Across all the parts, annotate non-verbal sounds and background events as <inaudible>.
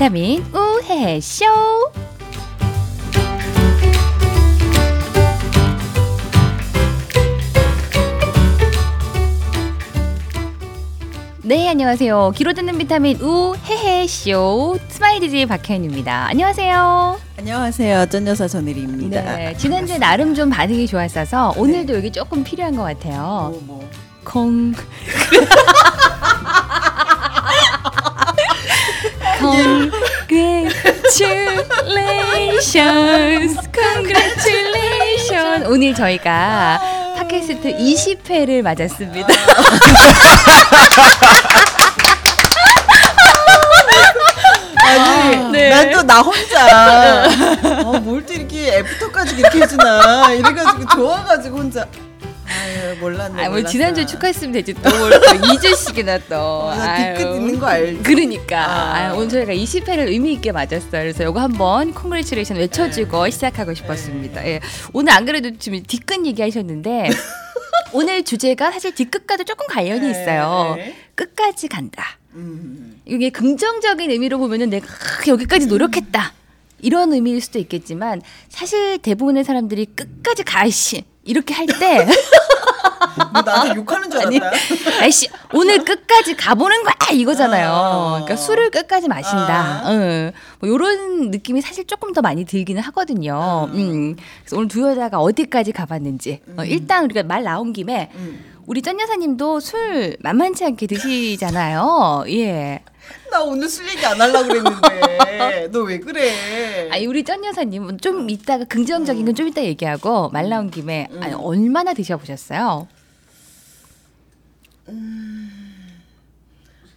비타민 우해쇼. 네, 안녕하세요. 귀로 듣는 비타민 우해해쇼 스마일디지 박혜연입니다. 안녕하세요. 안녕하세요. 쩐여사 전혜리입니다. 네, 지난주에 나름 좀 반응이 좋았어서 오늘도 여기 조금 필요한 것 같아요. 뭐, 뭐. 콩. <laughs> Congratulations, congratulations. 오늘 저희가 팟캐스트 20회를 맞았습니다. 아니, 네. 난 또 나 혼자. 어, 뭘또 이렇게 after까지 이렇게 해주나. 이래가지고 좋아가지고 혼자. 아유, 몰랐네. 아, 뭐. 지난주에 축하했으면 되지 또뭘 또 2주씩이나 또. <laughs> 아유. 뒤끝 있는 거 알지? 그러니까 아. 아, 오늘 저희가 20회를 의미 있게 맞았어요. 그래서 이거 한번 congratulation 외쳐주고 네. 시작하고 싶었습니다. 예. 오늘 안 그래도 지금 뒤끝 얘기하셨는데 <laughs> 오늘 주제가 사실 뒤끝과도 조금 관련이 네. 있어요. 끝까지 간다. 음. 이게 긍정적인 의미로 보면은 내가 여기까지 노력했다. 이런 의미일 수도 있겠지만 사실 대부분의 사람들이 끝까지 가시 이렇게 할 때 <laughs> 뭐 나한테 욕하는 줄 알았다. 아이씨 오늘 끝까지 가보는 거야 이거잖아요. 어. 그러니까 술을 끝까지 마신다. 아. 응. 뭐 이런 느낌이 사실 조금 더 많이 들기는 하거든요. 음. 그래서 오늘 두 여자가 어디까지 가봤는지 어, 일단 우리가 말 나온 김에 음. 우리 전 여사님도 술 만만치 않게 드시잖아요. 예. 나 오늘 술 얘기 안 하려고 그랬는데. 너 왜 그래? 아니 우리 전 여사님은 좀 이따가 긍정적인 건 좀 이따 얘기하고 말 나온 김에 아니, 얼마나 드셔보셨어요?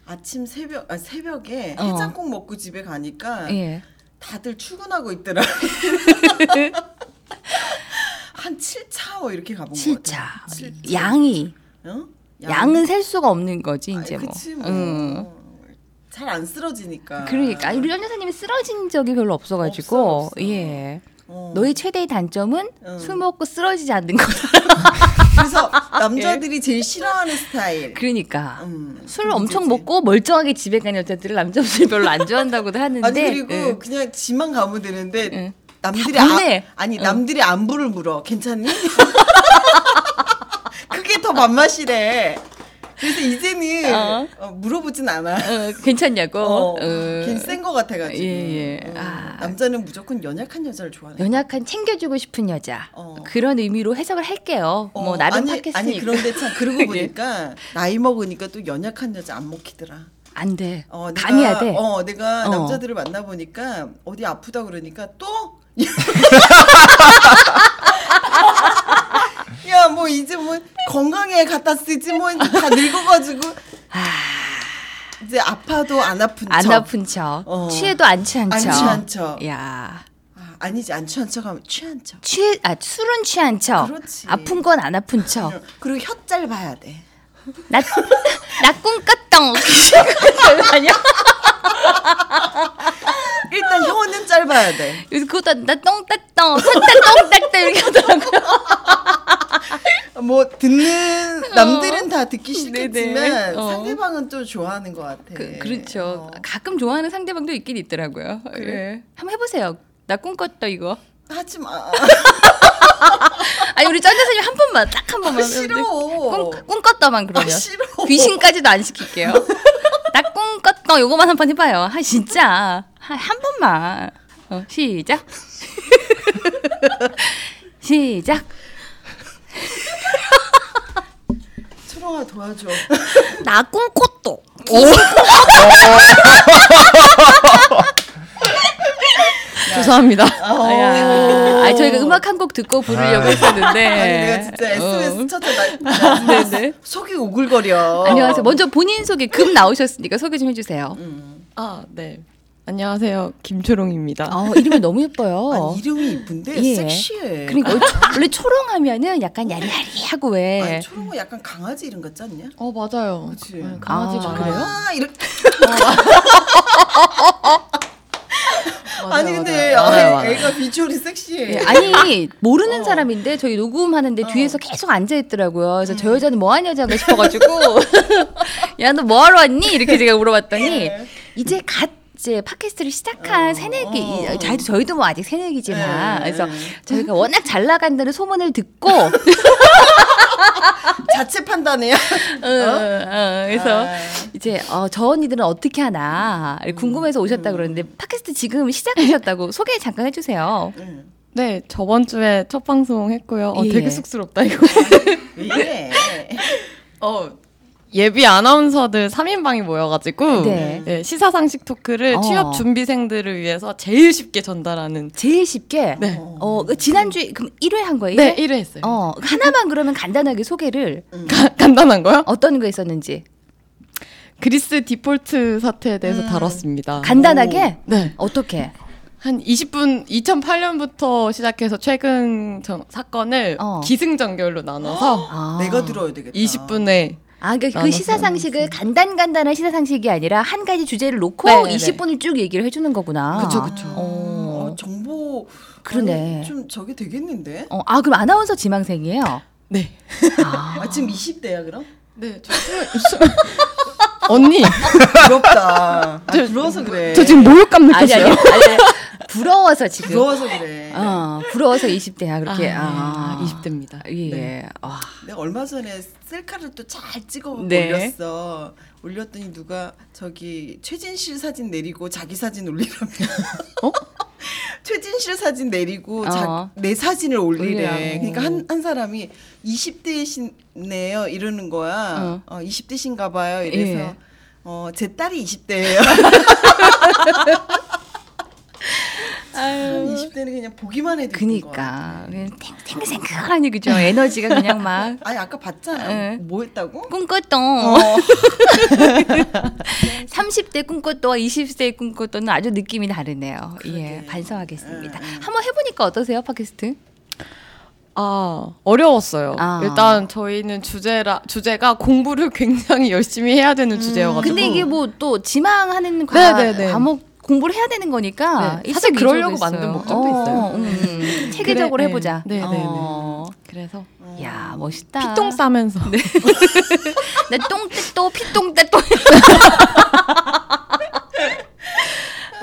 아침 새벽, 아, 새벽에 어. 해장국 먹고 집에 가니까 예. 다들 출근하고 있더라. <laughs> 한 7차 뭐 이렇게 가본 거 같아. 7차. 양이 어? 양은 셀 수가 없는 거지 이제 뭐. 그치 뭐. 응. 잘 안 쓰러지니까. 그러니까 우리 전 여사님이 쓰러진 적이 별로 없어가지고 없어, 없어. 예. 어. 너의 최대의 단점은 응. 술 먹고 쓰러지지 않는 거다. <laughs> 그래서 남자들이 제일 싫어하는 스타일. 그러니까 음, 술그 엄청. 먹고 멀쩡하게 집에 가는 여자들을 남자분들 별로 안 좋아한다고도 하는데. 아니 그리고 예. 그냥 지만 가면 되는데 응. 남들이 다 아. 아니 응. 남들이 안부를 물어 괜찮니? <laughs> 그게 더 맛맛이래. 그래서 이제는 어. 어, 물어보진 않아. 어, 괜찮냐고. 어, 어. 괜히 센거 같아가지고. 예, 예. 어, 아. 남자는 무조건 연약한 여자를 좋아하는. 연약한 챙겨주고 싶은 여자 어. 그런 의미로 해석을 할게요. 어, 뭐 나름 아니, 팟캐스트니까 아니 그런데 참 <laughs> 예. 그러고 보니까 나이 먹으니까 또 연약한 여자 안 먹히더라. 안 돼. 어, 내가, 강해야 돼. 어, 내가 어. 남자들을 만나 보니까 어디 아프다 그러니까 또. <laughs> 야, 뭐 이제 뭐 건강에 갖다 쓰지 뭐 다 늙어가지고 이제 아파도 안 아픈 안 척. 아픈 척, 어. 취해도 안 취한 안 척. 취한 척. 야, 아, 아니지 안 취한 척하면 취한 척. 취해 아 술은 취한 척. 그렇지. 아픈 건 안 아픈 척. 그리고 혀 짧아야 돼. 나나 꿈 <laughs> 꿨덩 <laughs> 아니야? 일단 혀는 짧아야 돼. 요새 그것도 나 똥딱똥 똥딱 똥딱딱 이렇게 하더라고요. 뭐 듣는 남들은 다 듣기 싫겠지만. 어. 상대방은 또 좋아하는 것 같아. 그, 그렇죠. 어. 가끔 좋아하는 상대방도 있긴 있더라고요. 예. 한번 해보세요. 나 꿈 꿨다 이거. 하지 마. <laughs> 아니 우리 짠 선생님 한 번만 딱 한 번만. 아, 싫어. 꿈, 꿈 꿨다만 그러면. 아, 싫어. 귀신까지도 안 시킬게요. <laughs> 나꿈 꿨다 요거만 한 번 해봐요. 아 진짜 한, 한 번만. 어, 시작. <laughs> 시작. 초롱아 도와줘. 나꿈 꿨다. 죄송합니다. 아야. 아 저희가 음악 한 곡 듣고 부르려고 했었는데. <laughs> 아니 내가 진짜 SBS 어. 첫째 나, 나 네네. 속이 오글거려. 안녕하세요. 먼저 본인 소개 금 나오셨으니까 소개 좀 해주세요. 음. 아, 네. 안녕하세요. 김초롱입니다. 어, 이름이 너무 예뻐요. 아니 이름이 이쁜데 예. 섹시해. 그러니까 원래 초- 원래 초롱하면은 약간 야리야리하고 왜. 아니 초롱은 약간 강아지 이름 같지 않냐? 어, 맞아요. 그치. 네, 강아지 아. 그래요? 아 이렇게. <laughs> <laughs> 아니 근데 맞아요. 아이. 애가 비주얼이 섹시해. 예, 아니 모르는 어. 사람인데 저희 녹음하는데 어. 뒤에서 계속 앉아 있더라고요. 그래서 음. 저 여자는 뭐하는 여자가 싶어가지고 <laughs> 야 너 뭐하러 왔니? 이렇게 제가 물어봤더니 예. 이제 갓 이제 팟캐스트를 시작한 어, 새내기 어, 어. 저희도 저희도 뭐 아직 새내기지만 네, 그래서 네. 저희가 워낙 잘 나간다는 소문을 듣고 어, <laughs> 자체 판단해요. 어, 어, 그래서 아. 이제 어, 저 언니들은 어떻게 하나 음. 궁금해서 오셨다 그러는데 팟캐스트 지금 시작하셨다고 소개 잠깐 해주세요. 응. 네, 저번 주에 첫 방송 했고요. 어, 예. 되게 쑥스럽다, 이거. 왜 이래? <laughs> 어, 예비 아나운서들 3인방이 모여가지고 네. 예, 시사상식 토크를 어. 취업 준비생들을 위해서 제일 쉽게 전달하는 제일 쉽게 네. 어, 그 지난주에 그럼 1회 한 거예요? 네, 1회? 1회 했어요. 어, 하나만 그러면 간단하게 소개를 가- 간단한 거요? 어떤 거 있었는지 그리스 디폴트 사태에 대해서 음. 다뤘습니다. 간단하게 네. 어떻게? 한 20분 2008년부터 시작해서 최근 전, 사건을 어. 기승전결로 나눠서 아. 내가 들어야 되겠다. 20분에 아, 그러니까 그 나눠서 시사 상식을 간단 간단한 시사 상식이 아니라 한 가지 주제를 놓고 네, 네, 20분을 쭉 얘기를 해주는 거구나. 그쵸, 그쵸. 어, 어. 정보 그러네. 아니, 좀 저게 되겠는데? 어, 아 그럼 아나운서 지망생이에요? 네. 아, <laughs> 아, 지금 20대야 그럼? 네. 저 <laughs> 언니, 부럽다. 아, 부러워서 그래. 저 지금 모욕감 아니 아니 느꼈어요. 아니 부러워서 지금. 부러워서 그래. 어, 부러워서 20대야 그렇게. 아, 아, 네. 20대입니다. 예. 네. 아, 내가 얼마 전에 셀카를 또 잘 찍어 네. 올렸어. 올렸더니 누가 저기 최진실 사진 내리고 자기 사진 올리라며. 어? <laughs> 최진실 사진 내리고 어. 자, 내 사진을 올리래. 올리라고. 그러니까 한, 한 사람이 20대시네요 이러는 거야. 어, 20대신가 봐요. 이래서 예. 어, 제 딸이 20대예요. <laughs> 아유. 20대는 그냥 보기만 해도. 그니까 탱- 탱글탱글하니 그죠? 에너지가 그냥 막 <laughs> 아니 아까 봤잖아. 응. 뭐 했다고? 꿈꿨던 어. <laughs> 30대 꿈꿨던 20대 꿈꿨던은 아주 느낌이 다르네요. 예, 그러게. 반성하겠습니다. 응, 응. 한번 해보니까 어떠세요, 팟캐스트? 아 어려웠어요. 아. 일단 저희는 주제라 주제가 공부를 <laughs> 굉장히 열심히 해야 되는 주제여가지고. 근데 이게 뭐 또 지망하는 과, 네네네. 과목 공부를 해야 되는 거니까 네, 사실 그러려고 만든. 목적도 있어요. 음, 음. <laughs> 체계적으로 그래, 해보자. 네, 네, 네, 어. 그래서 야 멋있다. 피똥 싸면서 <laughs> 내 똥떼또 피똥떼 또. <laughs>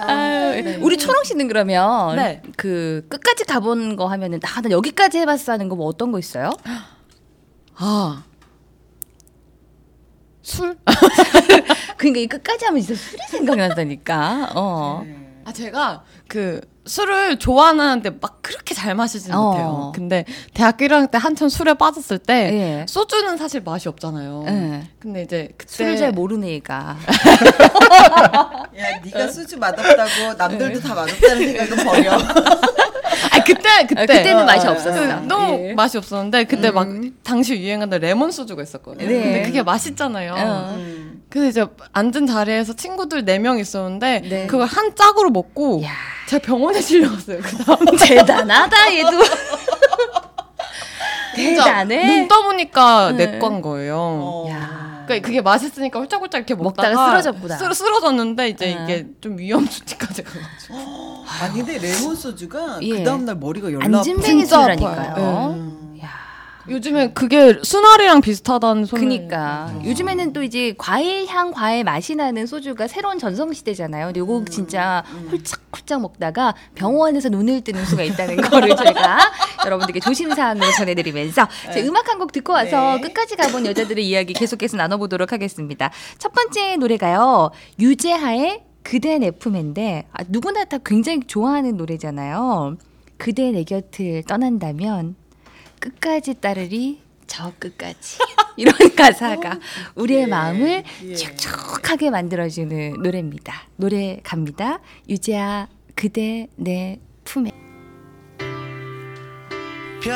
아유, 네. 우리 초롱 씨는 그러면 네. 그 끝까지 가본 거 하면은 나, 나 여기까지 해봤어 하는 거 뭐 어떤 거 있어요? 아 술? <laughs> 그러니까 이 끝까지 하면 진짜 술이 생각난다니까. 어. 아 제가 그 술을 좋아하는데 막 그렇게 잘 마시지는 어. 못해요. 근데 대학교 1학년 때 한참 술에 빠졌을 때 예. 소주는 사실 맛이 없잖아요. 예. 근데 이제 그때 술을 잘 모르는 애가. <laughs> 야, 네가 수주 맛없다고 남들도 다 맛없다는 생각은 버려. <laughs> 아 그때 그때 아, 그때는 맛이 어, 없었어. 그 너무 예. 맛이 없었는데 그때 막 당시 유행하던 레몬 소주가 있었거든요. 네. 근데 그게 맛있잖아요. 어. 음. 그래서 이제 앉은 자리에서 친구들 네 명 있었는데 네. 그걸 한 짝으로 먹고 야 제가 병원에 <laughs> 실려갔어요. 그다음 대단하다 얘도. 대단해. 눈 떠보니까 네. 내과인 거예요. 어. 야. 그러니까 그게 맛있으니까 홀짝홀짝 이렇게 먹다가 먹다가, 쓰러졌구나. 쓰러, 쓰러졌는데 이제 아. 이게 좀 위험 수치까지 가가지고 아니 근데 레몬 소주가 예. 그 다음 날 머리가 열나. 안진뱅이. 아파요. 음. 야. 요즘에 그게 순알이랑 비슷하다는 소리. 그니까 요즘에는 또 이제 과일 향 과일 맛이 나는 소주가 새로운 전성 시대잖아요. 근데 요거 진짜 홀짝홀짝 먹다가 병원에서 눈을 뜨는 수가 있다는 거를 저희가 <laughs> 여러분들께 조심 사항으로 전해드리면서 자, 음악 한 곡 듣고 와서 네. 끝까지 가본 여자들의 이야기 계속해서 나눠보도록 하겠습니다. 첫 번째 노래가요 유재하의 그대 내 품인데 아, 누구나 다 굉장히 좋아하는 노래잖아요. 그대 내 곁을 떠난다면 끝까지 따르리 저 끝까지 <laughs> 이런 가사가 우리의 예, 마음을 예. 촉촉하게 만들어주는 노래입니다. 노래 갑니다. 유재하 그대 내 품에 별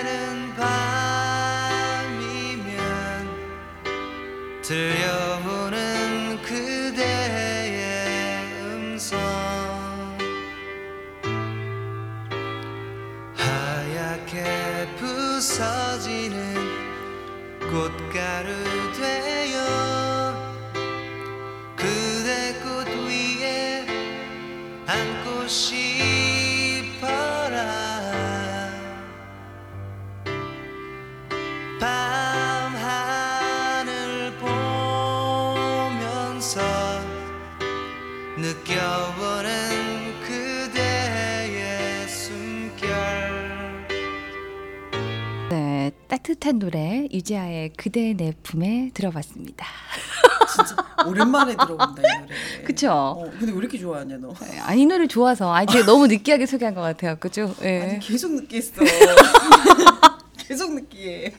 해는 밤이면 들 부서지는 꽃가루 따뜻한 노래 유지아의 그대 내 품에 들어봤습니다. 진짜 오랜만에 들어본다 이 노래. <laughs> 그쵸? 어, 근데 왜 이렇게 좋아하냐 너? 아, 이 노래 좋아서 아 제가 너무 느끼하게 소개한 것 같아요, 그죠? 예. 아니 계속 느끼했어. <laughs> 계속 느끼해.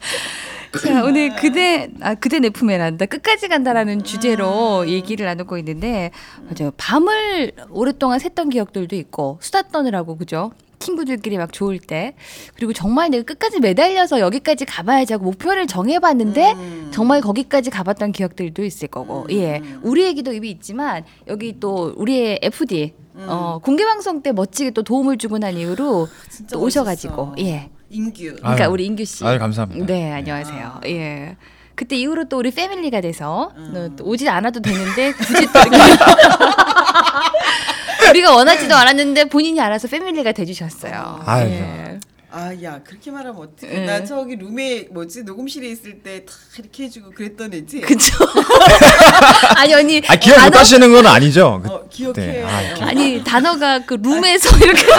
자, 오늘 그대 아 그대 내 품에란다 끝까지 간다라는 주제로 얘기를 나누고 있는데 맞아요. 밤을 오랫동안 샜던 기억들도 있고 수다 떠느라고 그죠? 친구들끼리 막 좋을 때 그리고 정말 내가 끝까지 매달려서 여기까지 가봐야지 하고 목표를 정해봤는데 음. 정말 거기까지 가봤던 기억들도 있을 거고 예 우리 얘기도 입이 있지만 여기 또 우리의 FD 어, 공개 방송 때 멋지게 또 도움을 주고 난 이후로 진짜 또 오셔가지고. 예 인규. 그러니까 아유, 우리 인규 씨. 아유, 감사합니다. 네, 안녕하세요. 예. 그때 이후로 또 우리 패밀리가 돼서 음. 또 오지 않아도 되는데 <laughs> 굳이 또 이렇게 <laughs> 우리가 원하지도 않았는데 본인이 알아서 패밀리가 돼주셨어요. 아유. 예. 아, 야, 그렇게 말하면 어떡해. 예. 나 저기 룸에 뭐지? 녹음실에 있을 때 다 이렇게 해주고 그랬던 애지. 그쵸? <laughs> 아니 언니 아 기억 못 단어- 하시는 건 아니죠? 어, 기억해. 네. 아, 기억- 아니 단어가 그 룸에서 <laughs> 이렇게 <laughs>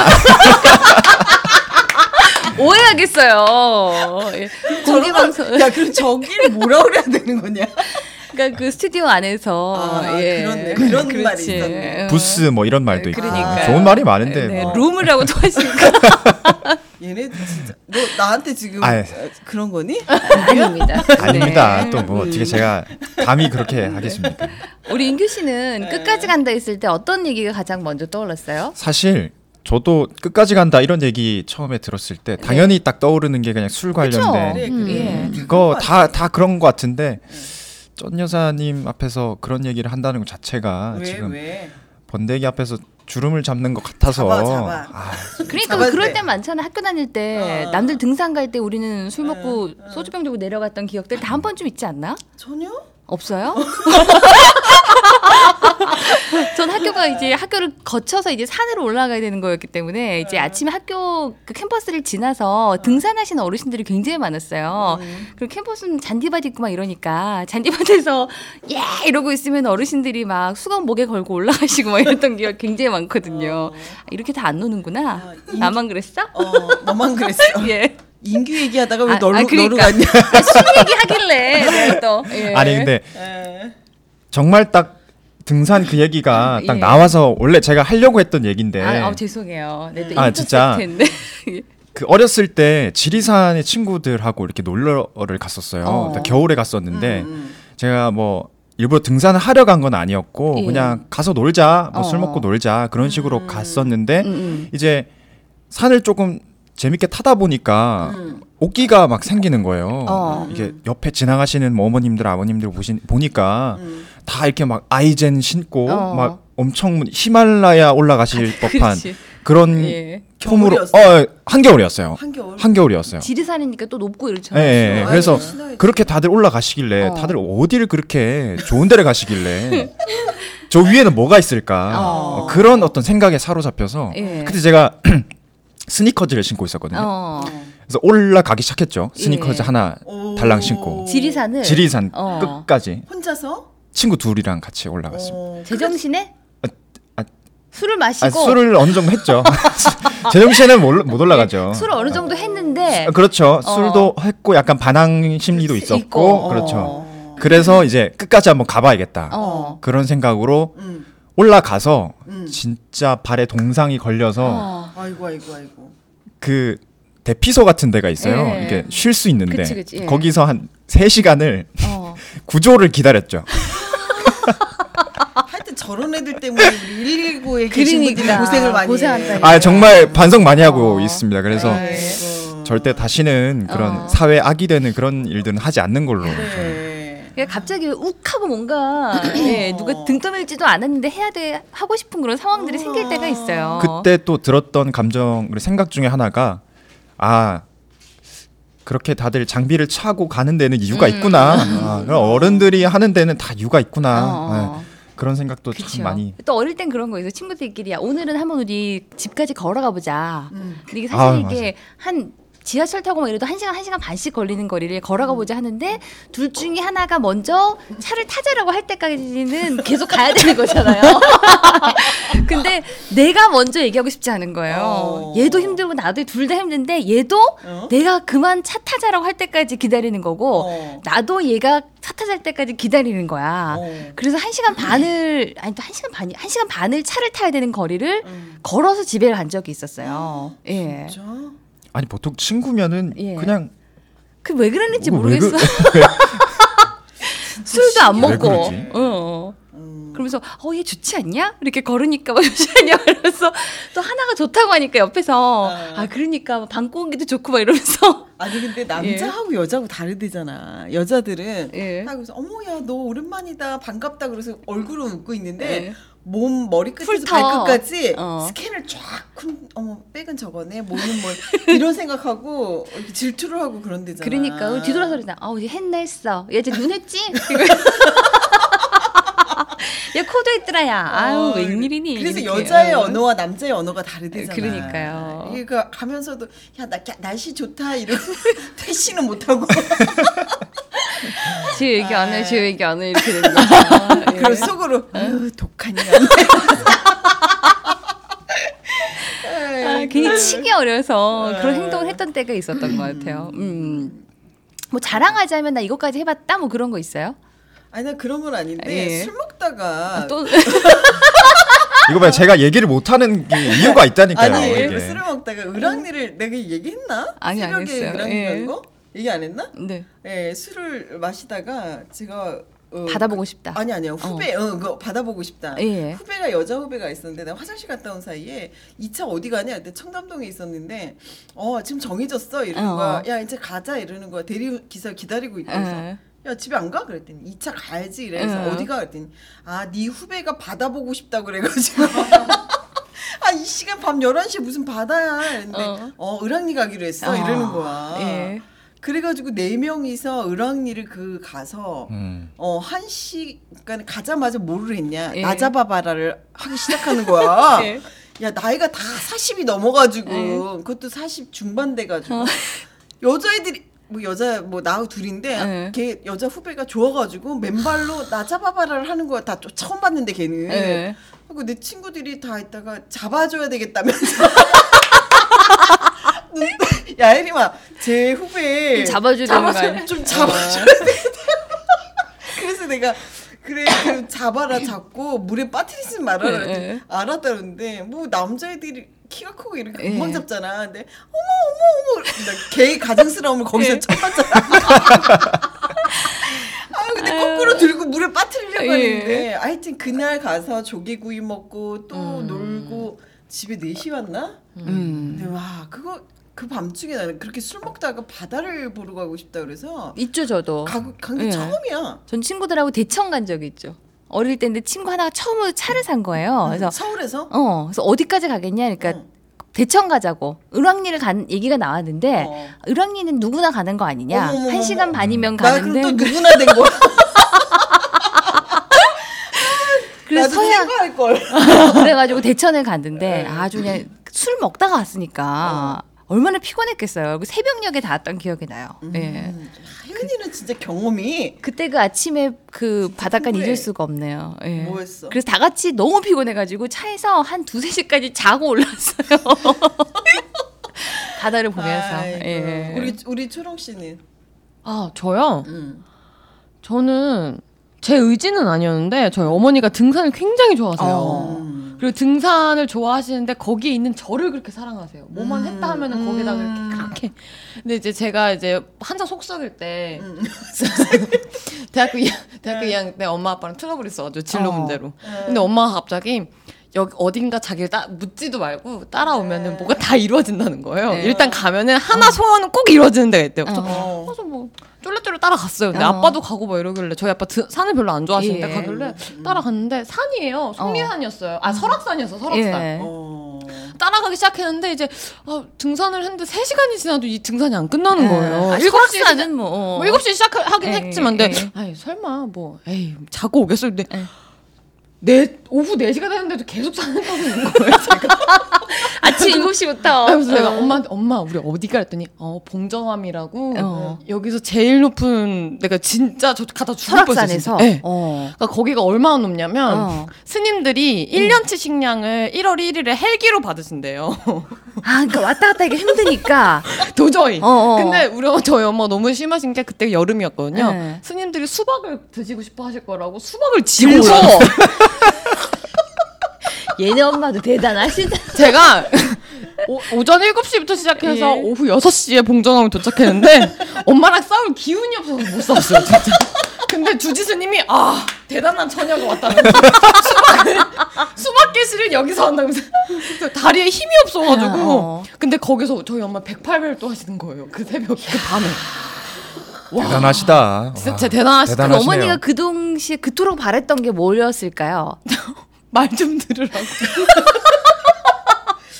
오해하겠어요. 예. 공개 방송 야, 그럼 저기를 뭐라 그래야 되는 거냐? 그러니까 그 스튜디오 안에서 아, 예. 그렇네. 그런 말이 그렇지. 있었네. 어. 부스 뭐 이런 말도 있고 그러니까요. 좋은 말이 많은데 네, 뭐. 룸이라고 또 하시니까 <laughs> 얘네 진짜 너 나한테 지금. 어, 그런 거니? 아닙니다. <laughs> 아닙니다. 네. 또뭐 어떻게 제가 감히 그렇게 하겠습니까? <laughs> 우리 인규 씨는 끝까지 간다 했을 때 어떤 얘기가 가장 먼저 떠올랐어요? 사실 저도 끝까지 간다 이런 얘기 처음에 들었을 때 당연히 딱 떠오르는 게 그냥 술 관련된 그래, 음, 그래. 예. 그거 다 다 그런 것 같은데 전 여사님 앞에서 그런 얘기를 한다는 것 자체가 왜 지금 왜? 번데기 앞에서 주름을 잡는 것 같아서 잡아, 잡아. 아, 그러니까 잡아야 그럴 돼. 때 많잖아. 학교 다닐 때 어. 남들 등산 갈 때 우리는 술 먹고 소주병 들고 내려갔던 기억들 다 한 번쯤 있지 않나? 전혀? 없어요? <laughs> 전 학교가 이제 학교를 거쳐서 이제 산으로 올라가야 되는 거였기 때문에 이제 아침에 학교 그 캠퍼스를 지나서 등산하시는 어르신들이 굉장히 많았어요. 그리고 캠퍼스는 잔디밭 있고 막 이러니까 잔디밭에서 예 이러고 있으면 어르신들이 막 수건 목에 걸고 올라가시고 막 이랬던 기억 굉장히 많거든요. 아, 이렇게 다 안 노는구나. 아, 인- 나만 그랬어? 어, 너만 그랬어. <laughs> 예. 인규 얘기하다가 왜 아, 너로 아, 그러니까. 너로 갔냐? <laughs> 아, 술 얘기하길래 또. 예. 아니 근데 에. 정말 딱 등산 그 얘기가 딱 예. 나와서 원래 제가 하려고 했던 얘기인데 아, 아, 죄송해요. 네, 또 아, 진짜. 했는데. <laughs> 그 어렸을 때 지리산의 친구들하고 이렇게 놀러를 갔었어요. 어. 그러니까 겨울에 갔었는데 음, 제가 뭐 일부러 등산을 하러 간건 아니었고 예. 그냥 가서 놀자, 뭐술 어. 먹고 놀자 그런 식으로 갔었는데 음, 음. 이제 산을 조금 재밌게 타다 보니까 음. 옷기가 막 생기는 거예요. 어. 이게 옆에 지나가시는 뭐 어머님들 아버님들 보신 보니까 음. 다 이렇게 막 아이젠 신고 어. 막 엄청 히말라야 올라가실 법한 그렇지. 그런 예. 폼으로 겨울이었어요? 어 한겨울이었어요. 한겨울. 한겨울이었어요. 지리산이니까 또 높고 예, 이렇잖아요. 예, 예. 아유, 그래서 신나야지. 그렇게 다들 올라가시길래 어. 다들 어디를 그렇게 좋은 데를 가시길래 <laughs> 저 위에는 뭐가 있을까 어. 어, 그런 어떤 생각에 사로잡혀서 예. 그때 제가 스니커즈를 신고 있었거든요. 어. 그래서 올라가기 시작했죠. 스니커즈 예. 하나 오. 달랑 신고 지리산을 지리산 어. 끝까지 혼자서? 친구 둘이랑 같이 올라갔습니다. 어, 제정신에 아, 술을 아, 마시고 술을 어느 정도 했죠. <laughs> 제정신은 못, 못 올라가죠. 술을 어느 정도 했는데 아, 그렇죠. 어. 술도 했고 약간 반항 심리도 있었고 있고. 그렇죠. 어. 그래서 이제 끝까지 한번 가봐야겠다. 어. 그런 생각으로 음. 올라가서 음. 진짜 발에 동상이 걸려서 어. 아이고 아이고 아이고. 그 대피소 같은 데가 있어요. 예. 이렇게 쉴 수 있는데 그치, 그치, 예. 거기서 한 3시간을 어. <laughs> 구조를 기다렸죠. <laughs> 하여튼 저런 애들 때문에 우리 119에 계신 분들이 그러니까. 고생을 많이 고생한다, 해. 이거. 아 정말 반성 많이 하고 어. 있습니다. 그래서 아이고. 절대 다시는 그런 어. 사회 악이 되는 그런 일들은 하지 않는 걸로. 저는. 갑자기 욱하고 뭔가 <laughs> 예, 누가 등 떠밀지도 않았는데 해야 돼 하고 싶은 그런 상황들이 생길 때가 있어요. 그때 또 들었던 감정 그리고 생각 중에 하나가 아 그렇게 다들 장비를 차고 가는 데는 이유가 음. 있구나. 아, 그럼 어른들이 하는 데는 다 이유가 있구나. 어. 네, 그런 생각도 그쵸. 참 많이. 또 어릴 땐 그런 거 있어. 친구들끼리 야, 오늘은 한번 우리 집까지 걸어가 보자. 음. 근데 이게 아, 사실 이게 한 지하철 타고 막 이래도 한 시간 한 시간 반씩 걸리는 거리를 걸어가 보자 하는데 둘 중에 하나가 먼저 차를 타자라고 할 때까지는 계속 가야 되는 거잖아요. <laughs> 근데 내가 먼저 얘기하고 싶지 않은 거예요. 어. 얘도 힘들고 나도 둘 다 힘든데 얘도 어? 내가 그만 차 타자라고 할 때까지 기다리는 거고 어. 나도 얘가 차 타자 때까지 기다리는 거야. 어. 그래서 한 시간 반을 아니 또 한 시간 반이 한 시간 반을 차를 타야 되는 거리를 음. 걸어서 집에 간 적이 있었어요. 예. 진짜? 아니 보통 친구면은 예. 그냥 그 왜 그랬는지 어, 왜 모르겠어. 그- <laughs> 술도 안왜 먹고. 어. 음. 그러면서 어 얘 좋지 않냐? 이렇게 걸으니까 막 <laughs> 좋지 않냐? 이러면서 또 하나가 좋다고 하니까 옆에서 아. 아 그러니까 방 공기도 좋고 막 이러면서 아니 근데 <laughs> 남자하고 여자하고 다르대잖아. 여자들은 예. 딱 그래서 어머야 너 오랜만이다 반갑다 그래서 얼굴은 웃고 있는데 예. 몸 머리 끝에서 훑어. 발끝까지 어. 스캔을 쫙 쿵, 어머 백은 저거네 몸은 뭐 <laughs> 이런 생각하고 질투를 하고 그런 데잖아. 그러니까 우리 뒤돌아서 그러잖아. 아우 얘 했나 했어. 얘 이제 눈 했지? <laughs> <laughs> 얘 코도 했더라 야. 아유 어, 웬일이니? 그래서 이렇게. 여자의 어. 언어와 남자의 언어가 다르대잖아. 그러니까요. 이거 가면서도 야 나, 날씨 좋다 이러고 <laughs> 퇴시는 못 하고 <laughs> 제 얘기 안 해, 아. 제 얘기 안 해 이렇게 <laughs> 되는 거죠. 예. 그리고 속으로 아유 독한 년. 아, 괜히 치기 어려서 아. 그런 행동을 했던 때가 있었던 것 같아요. 음. 뭐 자랑하자면 나 이것까지 해봤다 뭐 그런 거 있어요? 아니 나 그런 건 아닌데 예. 술 먹다가 또 이거 봐요. 제가 얘기를 못하는 게 이유가 있다니까요. 아니 이게. 그 술을 먹다가 을왕리를 내가 얘기했나? 아니, 안 새벽에 했어요. 을왕리 예. 거? 얘기 안 했나? 네. 예, 술을 마시다가 제가 어, 받아보고 싶다. 아니 아니요 후배 어, 그거 받아보고 싶다. 예. 후배가 여자 후배가 있었는데 내가 화장실 갔다 온 사이에 이 차 어디 가냐 그때 청담동에 있었는데 어 지금 정해졌어 이러는 어. 거야. 야 이제 가자 이러는 거야. 대리 기사 기다리고 있다. 그래서 예. 야 집에 안 가? 그랬더니 이 차 가야지 이래서 응. 어디 가? 그랬더니 아네 후배가 받아보고 싶다고 그래가지고 <laughs> 아 이 시간 밤 11시에 무슨 바다야 이랬는데 어. 어, 을왕리 가기로 했어 어. 이러는 거야 예. 그래가지고 네 명이서 을왕리를 그 가서 음. 어, 한 시, 그러니까 가자마자 뭐를 했냐. 예. 나 잡아봐라를 하기 <laughs> 시작하는 거야. 예. 야, 나이가 다 40이 넘어가지고, 예. 그것도 40 중반 돼가지고. 어. 여자애들이, 뭐 여자, 뭐 나하고 둘인데, 예. 걔 여자 후배가 좋아가지고, 맨발로 나 잡아봐라를 하는 거야. 다 쫓- 처음 봤는데 걔는. 예. 그리고 내 친구들이 다 있다가 잡아줘야 되겠다면서. <laughs> 눈- 야, 혜림아, 제 후배. 잡아줘야 되는 거 아니야? 좀 잡아줘야 되겠다. 그래서 내가 그래 그 잡아라 잡고 물에 빠뜨리지 말아라 예, 그랬더니 예. 알았다는데 뭐 남자애들이 키가 크고 이렇게 예. 금방 잡잖아. 근데 어머 어머 어머 나 걔의 가증스러움을 거기서 예. 처음 봤잖아. <laughs> 아 근데 거꾸로 들고 물에 빠뜨리려고 예. 하는데 하여튼 그날 가서 조개구이 먹고 또 음. 놀고 집에 4시 왔나? 음. 근데 와 그거 그 밤중에 나는 그렇게 술 먹다가 바다를 보러 가고 싶다 그래서 있죠 저도. 간게 예. 처음이야. 전 친구들하고 대청 간 적이 있죠. 어릴 때인데 친구 하나가 처음으로 차를 산 거예요. 그래서 서울에서 어, 그래서 어디까지 가겠냐? 그러니까 어. 대청 가자고. 을왕리를 간 얘기가 나왔는데 어. 을왕리는 누구나 가는 거 아니냐? 어머머머머. 한 시간 반이면 나 가는데. 그럼 또 누구나 된 거야. <laughs> 그래서 서양. <laughs> 그래가지고 대천을 갔는데 네. 아주 그냥 술 먹다가 왔으니까 얼마나 피곤했겠어요. 그 새벽녘에 닿았던 기억이 나요. 예. 음, 혜은이는 진짜 경험이 그때 그 아침에 그 바닷가. 잊을 수가 없네요. 예. 뭐였어? 그래서 다 같이 너무 피곤해가지고 차에서 한 두세 시까지 자고 올랐어요. <laughs> 바다를 보면서. 아이고. 예. 우리 우리 초롱 씨는 아 저요? 음. 저는 제 의지는 아니었는데 저희 어머니가 등산을 굉장히 좋아하세요. 어. 그리고 등산을 좋아하시는데 거기에 있는 저를 그렇게 사랑하세요. 뭐만 음, 했다 하면은 음. 거기다가 이렇게 그렇게. 근데 이제 제가 이제 한창 속썩일 때 음. <laughs> 대학교 2, 대학교 네. 2학년 때 엄마 아빠랑 트러블 있어가지고 진로 어. 문제로. 네. 근데 엄마가 갑자기 여기 어딘가 자기를 따, 묻지도 말고 따라오면은 네. 뭐가 다 이루어진다는 거예요. 네. 일단 가면은 하나 소원은 꼭 이루어지는 데가 있대요. 그래서 어. 그래서 뭐 쫄래쫄래 따라갔어요. 근데 어. 아빠도 가고 뭐 이러길래 저희 아빠 드, 산을 별로 안 좋아하시는데 예. 가길래 따라갔는데 산이에요. 속리산이었어요. 아 설악산이었어. 설악산. 예. 어. 따라가기 시작했는데 이제 아, 등산을 했는데 3 시간이 지나도 이 등산이 안 끝나는 거예요. 아, 일곱 시에 설악산은 뭐. 뭐 7시에 시작하긴 예, 했지만 예. 근데 아이 설마 뭐 에이 자고 오겠어요. 근데 예. 내 오후 4시가 되는데도 계속 산을 타고 있는 거예요. 제가. <laughs> 아침 7시부터. 그래서 내가 엄마한테 엄마 우리 어디가 했더니 어 봉정함이라고 어. 여기서 제일 높은 내가 진짜 저 가다 죽을 뻔했어요. 네. 어. 그러니까 거기가 얼마나 높냐면 어. 스님들이 1년치 식량을 1월 1일에 헬기로 받으신대요. <laughs> 아, 그러니까 왔다 갔다 하기 힘드니까. <laughs> 도저히. 어, 어. 근데 우리 어- 저희 엄마 너무 심하신 게 그때 여름이었거든요. 네. 스님들이 수박을 드시고 싶어 하실 거라고 수박을 지고 얘네 엄마도 대단하시다. <laughs> 제가 오, 오전 7시부터 시작해서 예. 오후 6시에 봉정함에 도착했는데 엄마랑 싸울 기운이 없어서 못 싸웠어요 진짜 근데 주지스님이 아 대단한 처녀가 왔다면서 수박을 수박 깨시를 여기서 한다면서 다리에 힘이 없어가지고 어. 근데 거기서 저희 엄마 108배를 또 하시는 거예요 그 새벽 그 밤에 대단하시다. 진짜 와, 대단하시다 대단하시네요. 어머니가 그 동시에 그토록 바랬던 게 뭐였을까요? 말 좀 들으라고 <laughs>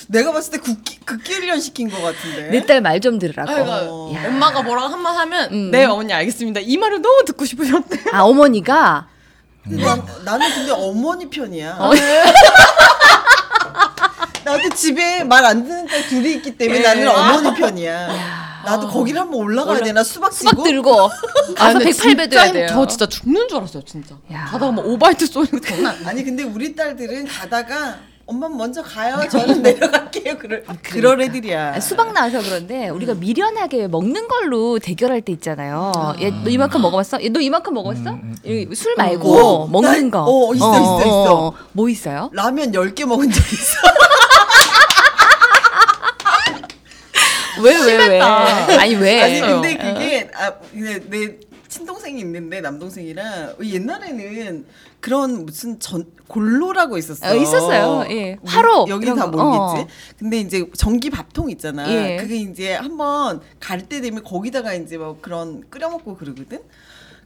내가 봤을 때 국기, 극기 훈련 시킨 것 같은데. 내 딸 말 좀 들으라고. 그러니까 어. 야. 엄마가 뭐라고 한번 하면 음. 네 어머니 알겠습니다 이 말을 너무 듣고 싶으셨대 아, 어머니가 난, 나는 근데 어머니 편이야. 어. <laughs> 나도 집에 말 안 듣는 딸 둘이 있기 때문에 예. 나는 어머니 편이야. 나도 거기를 한번 올라가야 되나 수박 수박 지고? 들고 <laughs> 가서 근데 108배 진짜 돼야 힘- 돼요. 저 진짜 죽는 줄 알았어요 진짜 야. 가다가 뭐 오바이트 소리가 장난 아니야. 아니 근데 우리 딸들은 가다가 엄마 먼저 가요. 저는 <laughs> 내려갈게요. 그럴 그럴 애들이야. 아, 수박 나와서 그런데 우리가 미련하게 먹는 걸로 대결할 때 있잖아요. 얘 너 이만큼 먹어봤어? 얘 너 이만큼 먹었어? 이- 술 말고 어, 먹는 나- 거. 어, 있어, 있어, 있어. 뭐 있어요? 라면 10개 먹은 적 있어. <laughs> 왜 왜 왜? 아니 왜? 아니 했어요. 근데 그게 아 근데 내 친동생이 있는데 남동생이랑 옛날에는 그런 무슨 전 골로라고 있었어. 어, 있었어요. 예. 화로 여기 다 거. 모르겠지. 어. 근데 이제 전기 밥통 있잖아. 예. 그게 이제 한번 갈 때 되면 거기다가 이제 뭐 그런 끓여 먹고 그러거든.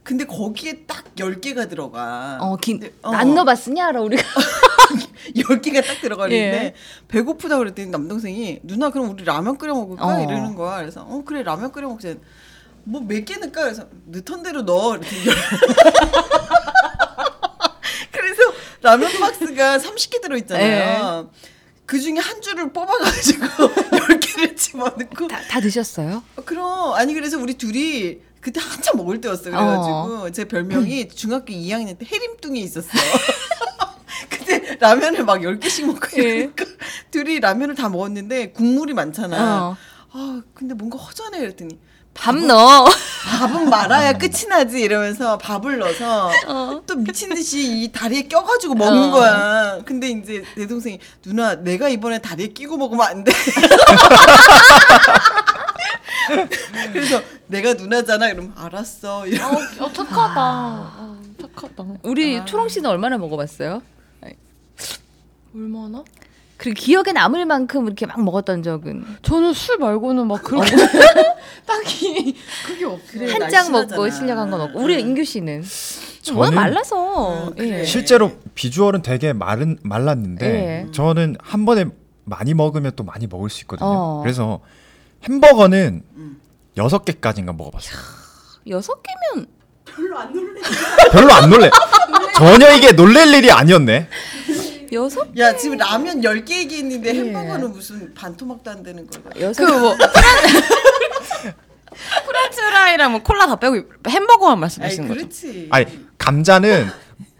근데 거기에 딱 10개가 들어가. 어, 긴, 근데, 어, 안 넣어봤으냐, 알아, 우리가. <laughs> <laughs> 10개가 딱 들어가는데 예. 배고프다 그랬더니 남동생이 누나 그럼 우리 라면 끓여 먹을까 어. 이러는 거야. 그래서 어 그래 라면 끓여 먹자. 뭐 몇 개 넣을까? 그래서 넣던 대로 넣어. 이랬더니 <laughs> 그래서 라면 박스가 30개 들어 있잖아요. 그 중에 한 줄을 뽑아가지고 <laughs> 10개를 집어넣고 다, 다 드셨어요? 어, 그럼 아니 그래서 우리 둘이 그때 한참 먹을 때였어 그래가지고 제 별명이 중학교 2학년 때 해림뚱이 있었어. 라면을 막 10개씩 <laughs> 먹고 예. 이러니까 둘이 라면을 다 먹었는데 국물이 많잖아. 어. 아 근데 뭔가 허전해 그랬더니 밥 넣어. 밥은 말아야 끝이 나지 이러면서 밥을 넣어서 또 미친 듯이 이 다리에 껴가지고 먹는 어. 거야. 근데 이제 내 동생이 누나 내가 이번에 다리에 끼고 먹으면 안 돼. <laughs> 그래서 내가 누나잖아. 그럼 알았어. 이러. 어, 착하다. 아, 착하다. 우리 초롱 씨는 얼마나 먹어봤어요? 얼마나? 그리고 기억에 남을 만큼 이렇게 막 먹었던 적은 저는 술 말고는 막 그렇게 <laughs> 딱히 그게 없어요. 한 장 먹고 날씬하잖아. 실려간 건 없고 우리 응. 인규 씨는 저는- 말라서 음, 그래. 예. 실제로 비주얼은 되게 마른 말랐는데 예. 저는 한 번에 많이 먹으면 또 많이 먹을 수 있거든요. 어. 그래서 햄버거는 음. 여섯 개까지인가 먹어봤어요. 여섯 개면 별로 안 놀래. 별로 안 놀래. <laughs> 전혀 이게 놀랄 일이 아니었네. 여섯 야 지금 라면 10개 얘기했는데 예. 햄버거는 무슨 반토막도 안 되는 걸. 여섯 그뭐 프렌치 프라이랑 뭐 콜라 다 빼고 햄버거만 말씀하시는 거죠? 그렇지. 아니 감자는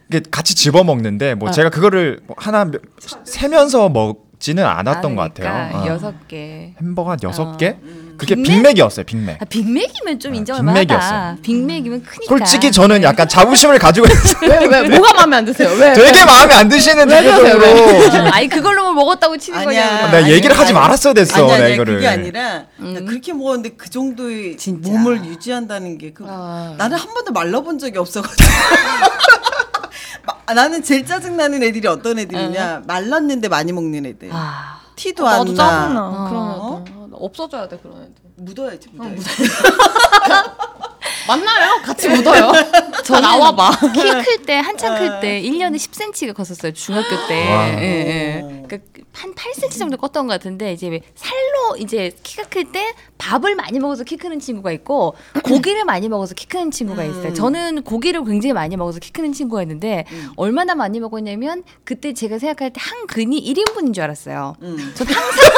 이게 같이 집어 먹는데 뭐 아. 제가 그거를 뭐 하나 몇- 세면서 먹지는 않았던 것 같아요. 어. 그러니까 여섯 개. 햄버거 한 여섯 어. 개? 음. 그게 빅맥? 빅맥 이었어요. 빅맥. 아, 빅맥이면 좀 아, 인정할 빅맥이었어요. 빅맥이면 크니까. 솔직히 저는 약간 자부심을 가지고 있어요. <laughs> 왜, 왜, 뭐가 마음에 안 드세요? 왜? 되게 마음에 안 드시는? 대표적으로 <laughs> <laughs> 아니 그걸로 먹었다고 치는 아니야. 거냐. 내가 얘기를 아니, 하지 아니. 말았어야 됐어. 아니, 내가 아니, 이거를. 그게 아니라 음. 나 그렇게 먹었는데 그 정도의 진짜. 몸을 유지한다는 게 그, 아. 나는 한 번도 말라본 적이 없어가지고 마- 나는 제일 짜증 나는 애들이 어떤 애들이냐 말랐는데 많이 먹는 애들 아, 티도 나도 안 짜증나. 나 그런 어? 애들. 아, 나 없어져야 돼, 그런 애들. 묻어야지 묻어야지 맞나요? 같이 묻어요. <laughs> 저 나와봐. 키 클 때 한창 클 때 1년에 10cm가 컸었어요. 중학교 때. 와. 예, 예. 그러니까 한 8cm 정도 컸던 것 같은데 이제 왜 살로 이제 키가 클 때 밥을 많이 먹어서 키 크는 친구가 있고 고기를 <clears throat> 많이 먹어서 키 크는 친구가 있어요. 음. 저는 고기를 굉장히 많이 먹어서 키 크는 친구였는데 음. 얼마나 많이 먹었냐면 그때 제가 생각할 때 한 근이 1인분인 줄 알았어요. 음. 저는 <laughs> 항상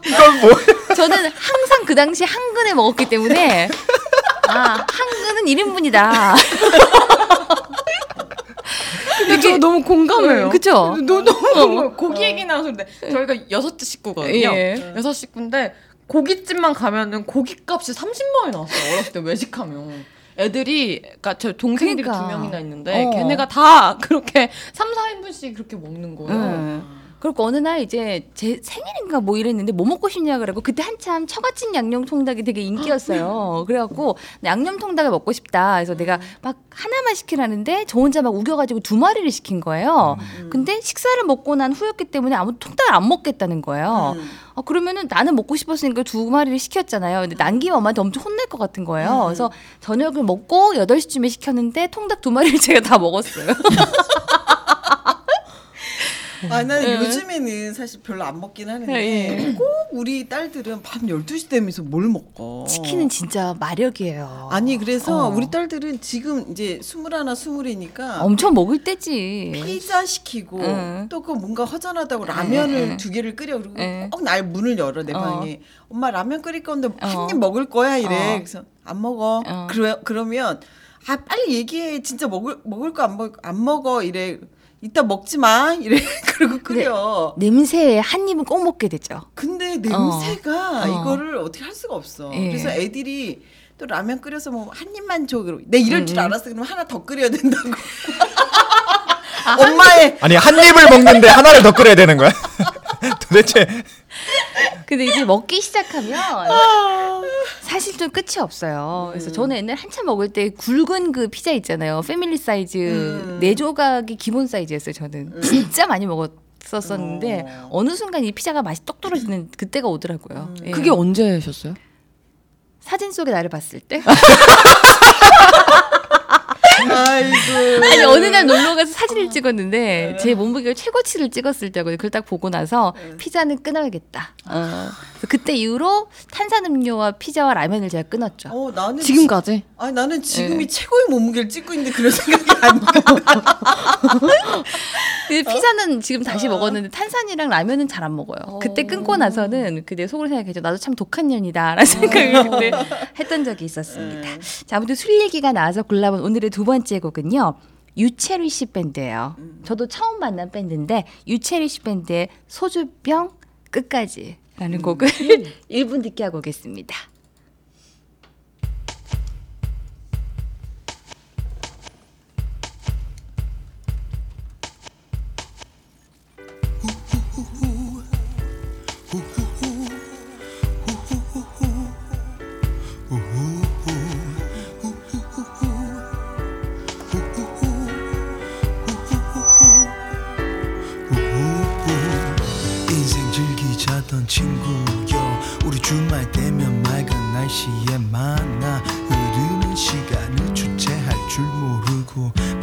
<laughs> 이건 뭐? 저는 항상 그 당시 한 근을 먹었기 때문에 <laughs> 아, 한 근은 1인분이다. 근데 저 너무 공감해요. 그쵸? 너, 너무 공감해요. 고기 얘기 나와서 근데 저희가 여섯 식구거든요. 예. 여섯 식구인데 고깃집만 가면은 고깃값이 30만 원이 나왔어요. 어렸을 때 외식하면. 애들이 그러니까 저 동생들이 그러니까. 두 명이나 있는데 어. 걔네가 다 그렇게 3, 4인분씩 그렇게 먹는 거예요. 응. 그리고 어느 날 이제 제 생일인가 뭐 이랬는데 뭐 먹고 싶냐 그러고 그때 한참 처갓집 양념 통닭이 되게 인기였어요. <gasps> 그래갖고 양념 통닭을 먹고 싶다. 그래서 내가 막 하나만 시키라는데 저 혼자 막 우겨가지고 두 마리를 시킨 거예요. 근데 식사를 먹고 난 후였기 때문에 아무 통닭을 안 먹겠다는 거예요. 음. 아, 그러면은 나는 먹고 싶었으니까 두 마리를 시켰잖아요. 근데 남기면 엄마한테 엄청 혼낼 것 같은 거예요. 그래서 저녁을 먹고 8시쯤에 시켰는데 통닭 두 마리를 <laughs> 제가 다 먹었어요. <laughs> 아, 나는 예. 요즘에는 사실 별로 안 먹긴 하는데 예. 꼭 우리 딸들은 밤 12시 되면서 뭘 먹어. 치킨은 진짜 마력이에요. 아니 그래서 어. 우리 딸들은 지금 이제 스물하나 스물이니까 엄청 먹을 때지. 피자 시키고 응. 또그 뭔가 허전하다고 라면을 응, 응. 두 개를 끓여 그리고 응. 꼭날 문을 열어 내 어. 방에 엄마 라면 끓일 건데 어. 한입 먹을 거야 이래 어. 그래서 안 먹어 어. 그러, 그러면 아 빨리 얘기해 진짜 먹을 먹을 거 안 먹안 먹어 이래 이따 먹지 마 이래 <laughs> 그리고 끓여 냄새에 한 입은 꼭 먹게 되죠. 근데 냄새가 어. 이거를 어떻게 할 수가 없어. 예. 그래서 애들이 또 라면 끓여서 뭐 한 입만 줘. 그러고 내 이럴 줄 음. 알았어. 그러면 하나 더 끓여야 된다고. <laughs> 엄마의 아니 한 입을 먹는데 하나를 더 끓여야 되는 거야? <laughs> 도대체 근데 이제 먹기 시작하면 사실 좀 끝이 없어요. 그래서 저는 옛날 한참 먹을 때 굵은 그 피자 있잖아요. 패밀리 사이즈 음. 네 조각이 기본 사이즈였어요. 저는 진짜 많이 먹었었었는데 어. 어느 순간 이 피자가 맛이 똑 떨어지는 그때가 오더라고요. 예. 그게 언제셨어요? 사진 속에 나를 봤을 때 <laughs> 아이고. 아니 어느 날 놀러 가서 사진을 찍었는데 제 몸무게를 최고치를 찍었을 때거든요. 그걸 딱 보고 나서 피자는 끊어야겠다. 어. 그래서 그때 이후로 탄산음료와 피자와 라면을 제가 끊었죠. 어 나는 지금까지? 지- 아니 나는 지금이 예. 최고의 몸무게를 찍고 있는데 그런 생각이 안 나. <laughs> 근데 피자는 지금 다시 먹었는데 탄산이랑 라면은 잘 안 먹어요. 그때 끊고 나서는 그내 속으로 생각했죠. 나도 참 독한 년이다라는 생각을 그때 했던 적이 있었습니다. 자, 아무튼 술 얘기가 나와서 골라본 오늘의 두 번째 곡은요. 유체리 씨 밴드예요. 저도 처음 만난 밴드인데 유체리 씨 밴드의 소주병 끝까지라는 곡을 <laughs> 1분 듣게 하고 오겠습니다.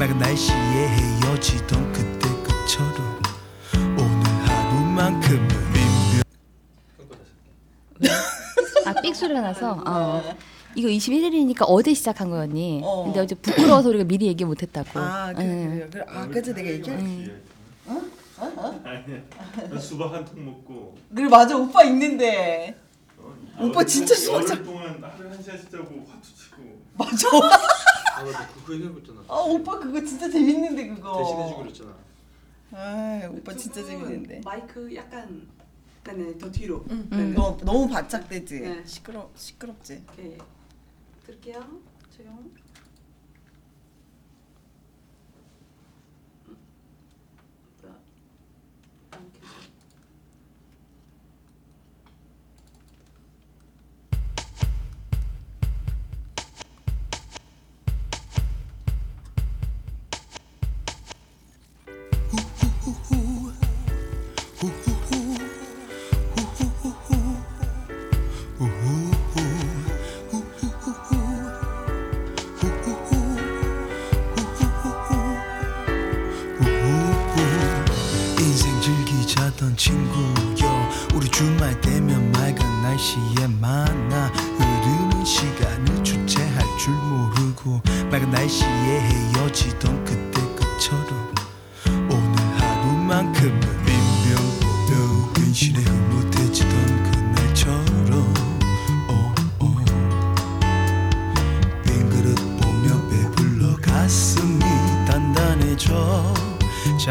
맑은 날씨에 헤어지던 그때 끝처럼 오늘 하루만큼은 빈 아, 삑 소리가 나서. 어. 이거 21일이니까 어제 시작한 거였니? 어. 근데 어제 부끄러워서 우리가 미리 얘기 못 했다고. 아 그래 응. 그래요. 그래 아 그래서 내가 얘기할. 나 수박 한 통 먹고 그래 맞아 오빠 있는데. 오빠 진짜 수박 잘- 열흘 동안 하루에 한 시간씩 자고 화투 치고 맞아. <laughs> 아 맞아 그거 얘기해봤잖아 아 오빠 그거 진짜 재밌는데 그거. 대신해주기로 했잖아 아 오빠 진짜 재밌는데. 마이크 약간 네네 더 뒤로. 음. 네네. 너, 너무 바짝대지. 네. 시끄러 시끄럽지. 오케이. 들게요. 조용.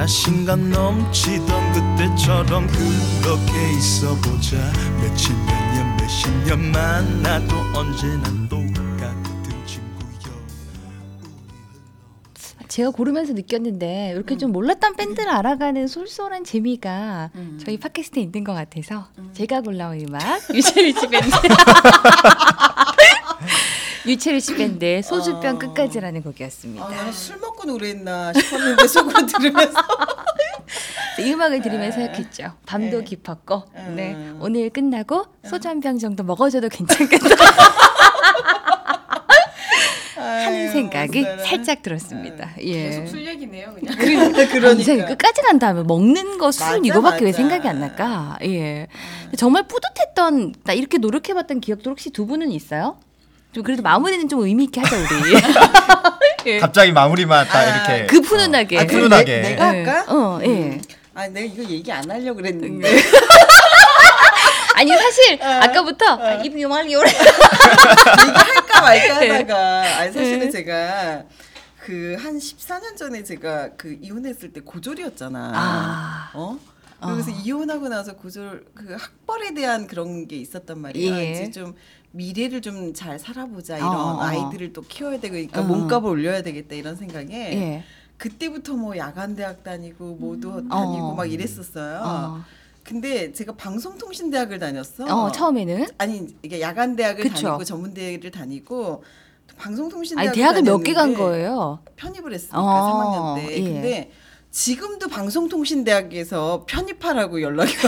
자신감 넘치던 그때처럼 그렇게 있어보자. 며칠 몇 년 몇십 년 만나도 언제나 똑같은 친구여. 제가 고르면서 느꼈는데 이렇게 좀 몰랐던 밴드를 알아가는 쏠쏠한 재미가 음. 저희 팟캐스트에 있는 것 같아서 제가 골라온 음악. <laughs> 유채리치 밴드 <laughs> 유채리치 밴드의 소주병 어. 끝까지라는 곡이었습니다. 아, 술 먹고 노래했나 싶었는데 속으로 들으면서 <laughs> 이 음악을 들으면서 생각했죠. 밤도 네. 깊었고 네. 음. 오늘 끝나고 소주 한 병 정도 먹어줘도 괜찮겠다 <laughs> 하는 생각이 멋있어라. 살짝 들었습니다. 예. 계속 술 얘기네요, 그냥. <laughs> 그러니까. 이상해. 끝까지 간 다음에 먹는 거 술 이거밖에 왜 맞아. 생각이 안 날까? 예. 근데 정말 뿌듯했던 나 이렇게 노력해봤던 기억도 혹시 두 분은 있어요? 좀 그래도 마무리는 좀 의미 있게 하자 우리. <laughs> 예. 갑자기 마무리만 딱 아, 이렇게 그 푸는하게. 아, 그럼 훈훈하게. 내, 내가 예. 할까? 어, 예. 아, 내가 이거 얘기 안 하려고 그랬는데. <laughs> 아니 사실 아 까부터 아, 입이 요말 요래. 얘기할까 말까 네. 하다가 아니 사실은 네. 제가 그 한 14년 전에 제가 그 이혼했을 때 고졸이었잖아. 아. 어? 그래서 어. 이혼하고 나서 고졸 그 학벌에 대한 그런 게 있었단 말이야. 예. 이제 좀 미래를 좀 잘 살아보자 이런 어, 어. 아이들을 또 키워야 되고 그러니까 어. 몸값을 올려야 되겠다 이런 생각에 예. 그때부터 뭐 야간 대학 다니고 뭐도 어. 다니고 막 이랬었어요. 어. 근데 제가 방송통신대학을 다녔어. 어, 처음에는 아니 이게 야간 대학을 그쵸. 다니고 전문대를 다니고 또 방송통신 아니 대학을 대학을 몇 개 간 거예요? 편입을 했으니까 어, 3학년 때. 예. 근데 지금도 방송통신대학에서 편입하라고 연락이 와요.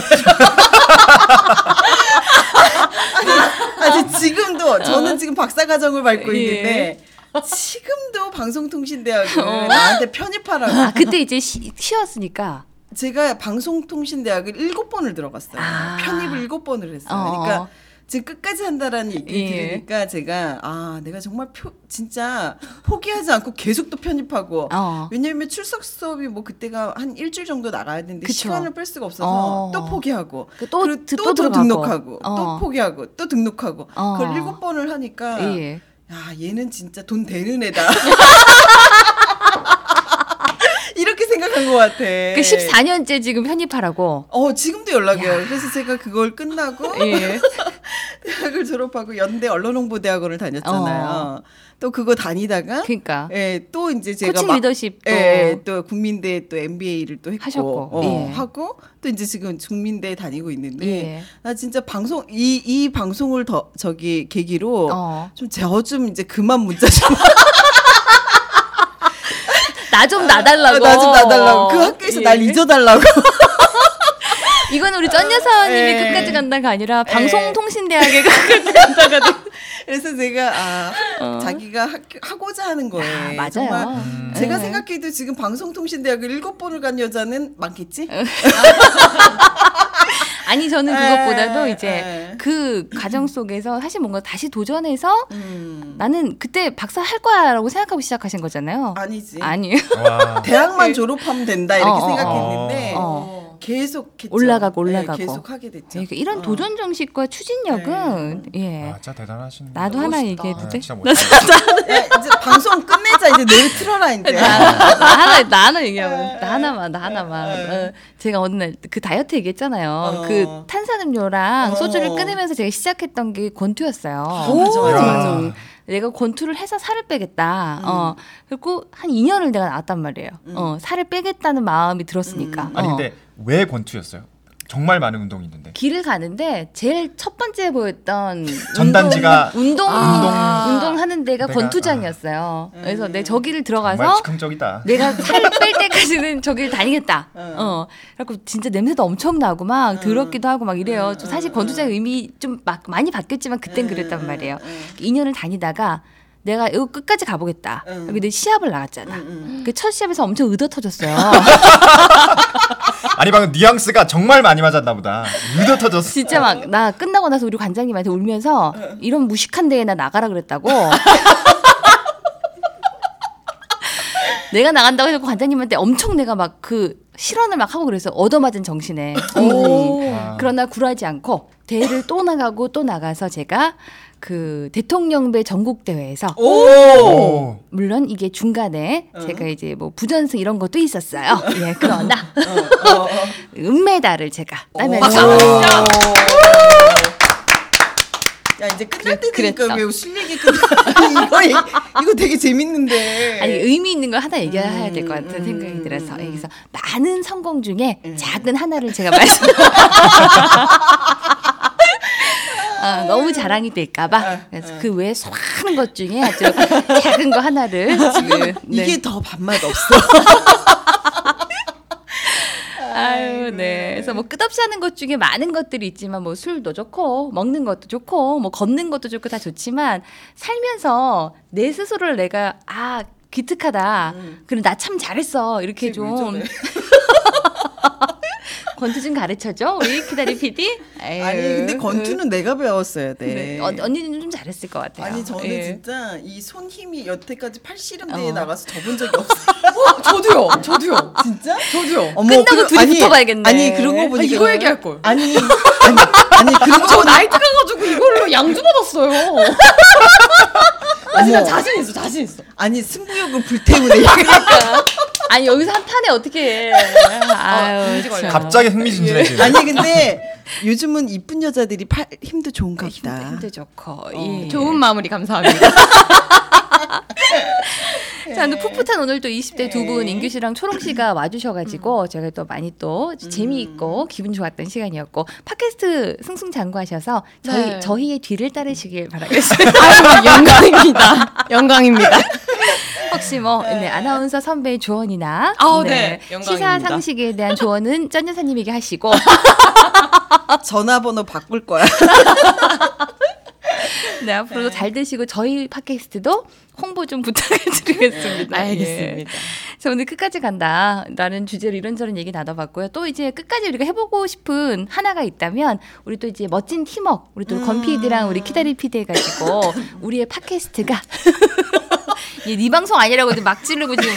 <laughs> 아니 지금도 저는 지금 박사과정을 밟고 어. 예. 있는데 지금도 방송통신대학을 어. 나한테 편입하라고. 아 그때 이제 쉬, 쉬었으니까. 제가 방송통신대학을 일곱 번을 들어갔어요. 아. 편입을 일곱 번을 했어요. 어. 그러니까 지금 끝까지 한다라는 얘기 예. 들으니까 제가 아 내가 정말 표, 진짜 포기하지 않고 계속 또 편입하고 어. 왜냐면 출석 수업이 뭐 그때가 한 일주일 정도 나가야 되는데 그쵸. 시간을 뺄 수가 없어서 어. 또 포기하고 그 또- 또 또, 또 들어가고. 등록하고 어. 또 포기하고 또 등록하고 어. 그걸 일곱 번을 하니까 예. 야 얘는 진짜 돈 되는 애다 <laughs> 것 같아. 그 14년째 지금 편입하라고. 어 지금도 연락이 와요. 그래서 제가 그걸 끝나고 예. <laughs> 대학을 졸업하고 연대 언론홍보대학원을 다녔잖아요. 또 그거 다니다가 그러니까 예, 또 이제 제가 코칭 막 리더십도 예, 예, 또 국민대 또 MBA를 또 했고 하셨고, 어, 예. 하고 또 이제 지금 중민대 다니고 있는데 예. 나 진짜 방송 이 이 방송을 더 저기 계기로 어. 좀저좀 이제 그만 문자 좀 <laughs> <laughs> 나좀 나달라고. 나좀 나달라고 그 학교에서 예. 날 잊어달라고 <laughs> 이건 우리 전 여사님이 예. 끝까지 간다가 아니라 방송통신대학에 <laughs> 끝까지 간다가 돼. 그래서 제가 아 자기가 학, 하고자 하는 거예요. 어. 아, 맞아요. 정말 음. 제가 네. 생각해도 지금 방송통신대학을 일곱 번을 간 여자는 많겠지? <laughs> 아니 저는 에, 그것보다도 이제 에. 그 과정 속에서 사실 뭔가 다시 도전해서 음. 나는 그때 박사 할 거야라고 생각하고 시작하신 거잖아요. 아니지. 아니에요. 와. <laughs> 대학만 졸업하면 된다 이렇게 어, 어, 생각했는데 어. 계속 했죠. 올라가고 네, 올라가고. 계속 하게 됐죠. 그러니까 이런 어. 도전 정신과 추진력은 예. 아, 진짜 대단하시네. 나도 하나 멋있다. 얘기해도 아, 돼? 진짜 <laughs> 멋있다. 야, 이제 방송 끝 내자 이제 노래 틀어라 이제. 나, 나 하나 나 하나 얘기하면 나 하나만 나 하나만 어, 제가 어느 날 그 다이어트 얘기했잖아요. 어. 그 탄산음료랑 어. 소주를 끊으면서 제가 시작했던 게 권투였어요. 맞아, 맞아, 맞아. 음. 내가 권투를 해서 살을 빼겠다. 어 그리고 한 2년을 내가 나왔단 말이에요. 어 살을 빼겠다는 마음이 들었으니까. 아니 어. 근데 왜 권투였어요? 정말 많은 운동이 있는데. 길을 가는데 제일 첫 번째 보였던 <laughs> 전단지가 운동 운동, 아. 운동 하는 데가 내가- 권투장이었어요. 그래서 내 저기를 정말 들어가서 즉흥적이다. 내가 살을 <laughs> 뺄 때까지는 저기를 다니겠다. 어. 그래갖고 진짜 냄새도 엄청 나고 막 더럽기도 하고 막 이래요. 좀 사실 권투장의 의미 좀 막 많이 바뀌었지만 그땐 그랬단 말이에요. 2년을 다니다가 내가 이거 끝까지 가보겠다. 응. 근데 시합을 나갔잖아. 응, 응. 그 첫 시합에서 엄청 의도 터졌어요. 아니 방금 뉘앙스가 정말 많이 맞았나 보다. 유도 터졌어. 진짜 막 나 끝나고 나서 우리 관장님한테 울면서 이런 무식한 대회 나 나가라 그랬다고. <laughs> 내가 나간다고 해서 관장님한테 엄청 내가 막 그 실언을 막 하고 그래서 얻어맞은 정신에. 음. 아. 그러나 굴하지 않고 대회를 또 나가고 또 나가서 제가 그 대통령배 전국 대회에서 오. 물론 이게 중간에 어. 제가 이제 뭐 부전승 이런 것도 있었어요. 예, 그러나 어, 어, 어. 은메달을 제가 따면서 야 이제 끝날 때 그랬- 되니까 그랬어. 왜 실력이 끝나? <laughs> 이거 이거 되게 재밌는데. 아니 의미 있는 걸 하나 얘기해야 될것 음, 같은 음, 생각이 들어서 음, 그래서 많은 성공 중에 음. 작은 하나를 제가 말씀. <laughs> 아, 너무 자랑이 될까봐 그래서 그 외에 수많은 것 중에 아주 <laughs> 작은 거 하나를 지금 네. 이게 더 밥맛 없어. <laughs> 아유, 네. 그래서 뭐 끝없이 하는 것 중에 많은 것들이 있지만 뭐 술도 좋고 먹는 것도 좋고 뭐 걷는 것도 좋고 다 좋지만 살면서 내 스스로를 내가 아 기특하다. 음. 그리고 나참 잘했어. 이렇게 좀? <laughs> 권투 좀 가르쳐줘 우리 키다리 PD. 에휴. 아니 근데 건투는 내가 배웠어야 돼. 네. 언- 언니는 좀 잘했을 것 같아요. 아니 저는 예. 진짜 이 손 힘이 여태까지 팔씨름대에 어. 나가서 접은 적이 <laughs> 없어. 저도요. 저도요. 진짜? 저도요. 어머, 끝나고 둘이 아니, 붙어봐야겠네. 아니 그런 거 보니까 아, 이거 얘기할 걸. 아니 아니 아니 그런 저거 나이트 가가지고 이걸로 양주 받았어요. <laughs> 아, 진짜 자신 있어, 자신 있어. 아니 승부욕은 불태우네. 아니 여기서 한 판에 어떻게 해? 아유, 끔찍하네. 참. 갑자기 흥미진진해지네. 아니 근데 요즘은 이쁜 여자들이 팔 힘도 좋은가 보다. 힘도, 힘도 좋고. 어. 예. 좋은 마무리 감사합니다. <laughs> 자, 근데 풋풋한 오늘 또 20대 두 분 인규 씨랑 초롱 씨가 와주셔가지고 제가 또 많이 또 재미있고 기분 좋았던 시간이었고 팟캐스트 승승장구하셔서 저희 네. 저희의 뒤를 따르시길 바라겠습니다. 아유, 영광입니다. 영광입니다. 혹시 뭐 네, 아나운서 선배의 조언이나 아우, 네. 영광입니다. 시사 상식에 대한 <laughs> 조언은 전 여사님에게 하시고 전화번호 바꿀 거야. <laughs> 네, 앞으로도 잘 되시고 저희 팟캐스트도 홍보 좀 부탁드리겠습니다. <laughs> 알겠습니다. 자, 오늘 끝까지 간다. 라는 주제로 이런저런 얘기 나눠봤고요. 또 이제 끝까지 우리가 해보고 싶은 하나가 있다면, 우리 또 이제 멋진 팀워크, 우리 또 건피디랑 우리 키다리 피디 해가지고, 우리의 팟캐스트가. 예, 네 방송 아니라고 이제 막 지르고 지금.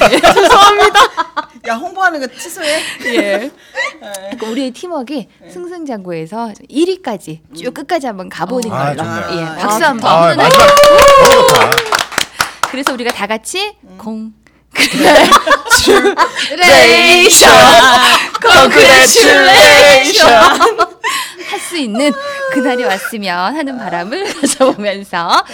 야 홍보하는 거 취소해. 예. 그러니까 우리의 팀워크가 승승장구해서 1위까지 쭉 끝까지 한번 가보는 아, 걸로. 좋네요. 예, 아, 박수 한번. 아, 네. 좋다. 그래서 우리가 다 같이 음. Con. gratulation! Congratulation! 할수 있는 그날이 왔으면 하는 바람을 <laughs> 가져보면서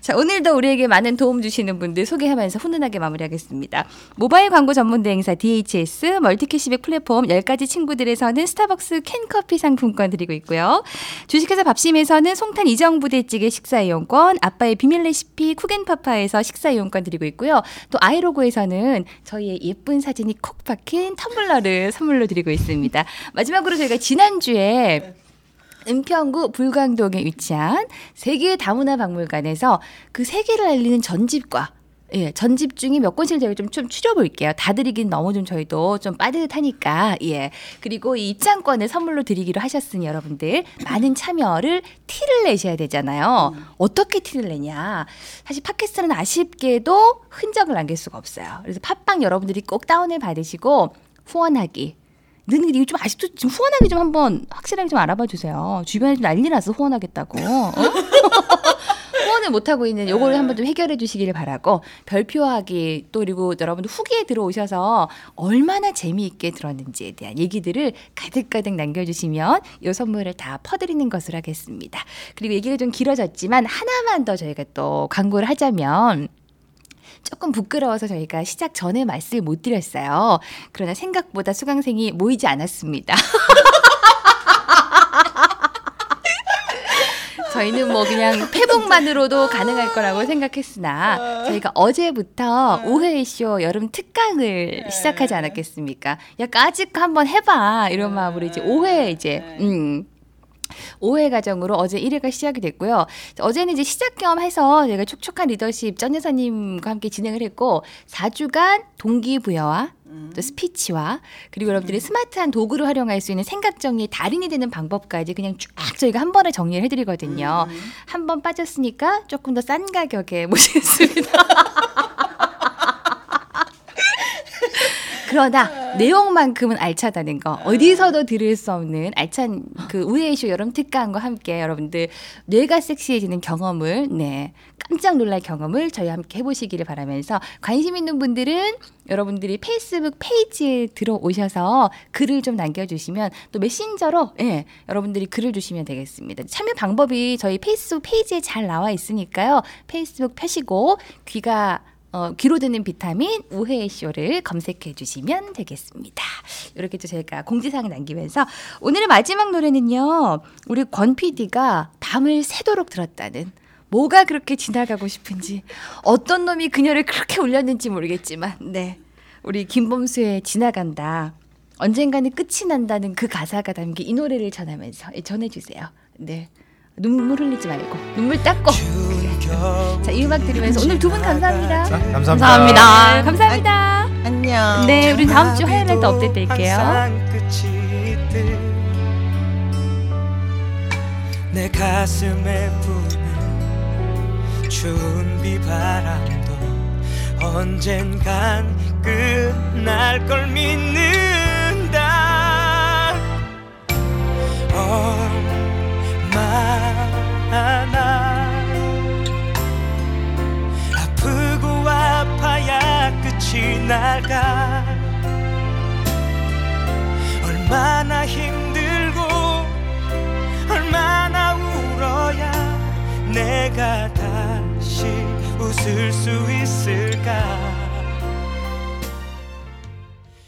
자 오늘도 우리에게 많은 도움 주시는 분들 소개하면서 훈훈하게 마무리하겠습니다. 모바일 광고 전문 대행사 DHS 멀티캐시백 플랫폼 10가지 친구들에서는 스타벅스 캔커피 상품권 드리고 있고요. 주식회사 밥심에서는 송탄 이정부대찌개 식사이용권, 아빠의 비밀 레시피 쿠겐파파에서 식사이용권 드리고 있고요. 또 아이로고에서는 저희의 예쁜 사진이 콕 박힌 텀블러를 선물로 드리고 있습니다. 마지막으로 저희가 지난주에 은평구 불광동에 위치한 세계 다문화 박물관에서 그 세계를 알리는 전집과 예, 전집 중에 몇 권씩 저희가 좀, 좀 추려볼게요. 다 드리긴 너무 좀 저희도 좀 빠듯하니까, 예. 그리고 이 입장권을 선물로 드리기로 하셨으니 여러분들 많은 참여를 티를 내셔야 되잖아요. 어떻게 티를 내냐. 사실 팟캐스트는 아쉽게도 흔적을 남길 수가 없어요. 그래서 팟빵 여러분들이 꼭 다운을 받으시고 후원하기. 너는 이거 좀 아직도 지금 후원하기 좀 한번 확실하게 좀 알아봐 주세요. 주변에 좀 난리 나서 후원하겠다고. 어? <laughs> 후원을 못 하고 있는 요거를 한번 좀 해결해 주시기를 바라고 별표하기 또 그리고 여러분들 후기에 들어오셔서 얼마나 재미있게 들었는지에 대한 얘기들을 가득가득 남겨주시면 요 선물을 다 퍼드리는 것으로 하겠습니다. 그리고 얘기가 좀 길어졌지만 하나만 더 저희가 또 광고를 하자면 조금 부끄러워서 저희가 시작 전에 말씀을 못 드렸어요. 그러나 생각보다 수강생이 모이지 않았습니다. <laughs> 저희는 뭐 그냥 페북만으로도 가능할 거라고 생각했으나 저희가 어제부터 오해쇼 여름 특강을 시작하지 않았겠습니까? 약간 아직 한번 해봐 이런 마음으로 이제 오해 이제 음. 5회 과정으로 어제 1회가 시작이 됐고요. 어제는 이제 시작 겸 해서 저희가 촉촉한 리더십 전 여사님과 함께 진행을 했고 4주간 동기부여와 또 스피치와 그리고 여러분들이 스마트한 도구를 활용할 수 있는 생각 정리의 달인이 되는 방법까지 그냥 쫙 저희가 한 번에 정리를 해드리거든요. 한 번 빠졌으니까 조금 더 싼 가격에 모시겠습니다. <laughs> 그러나 내용만큼은 알차다는 거 어디서도 들을 수 없는 알찬 그 우회쇼 여름 특강과 함께 여러분들 뇌가 섹시해지는 경험을 네 깜짝 놀랄 경험을 저희 와 함께 해보시기를 바라면서 관심 있는 분들은 여러분들이 페이스북 페이지에 들어오셔서 글을 좀 남겨주시면 또 메신저로 예 여러분들이 글을 주시면 되겠습니다. 참여 방법이 저희 페이스북 페이지에 잘 나와 있으니까요. 페이스북 펴시고 귀가 어, 귀로 듣는 비타민 우회의 쇼를 검색해 주시면 되겠습니다. 이렇게 또 저희가 공지사항 남기면서 오늘의 마지막 노래는요. 우리 권 PD가 밤을 새도록 들었다는 뭐가 그렇게 지나가고 싶은지 어떤 놈이 그녀를 그렇게 울렸는지 모르겠지만 네. 우리 김범수의 지나간다. 언젠가는 끝이 난다는 그 가사가 담긴 이 노래를 전하면서 예, 전해 주세요. 네. 눈물 흘리지 말고 눈물 닦고 자, 이 음악 들으면서 오늘 두 분 감사합니다. 자, 감사합니다. 감사합니다. 네, 감사합니다. 안녕. 네, 우리 다음 주 화요일에 또 업데이트 있듯 내 가슴에 부는 추운 비바람도 언젠간 끝날 걸 믿는다 얼마나 끝이 날까? 얼마나 힘들고 얼마나 울어야 내가 다시 웃을 수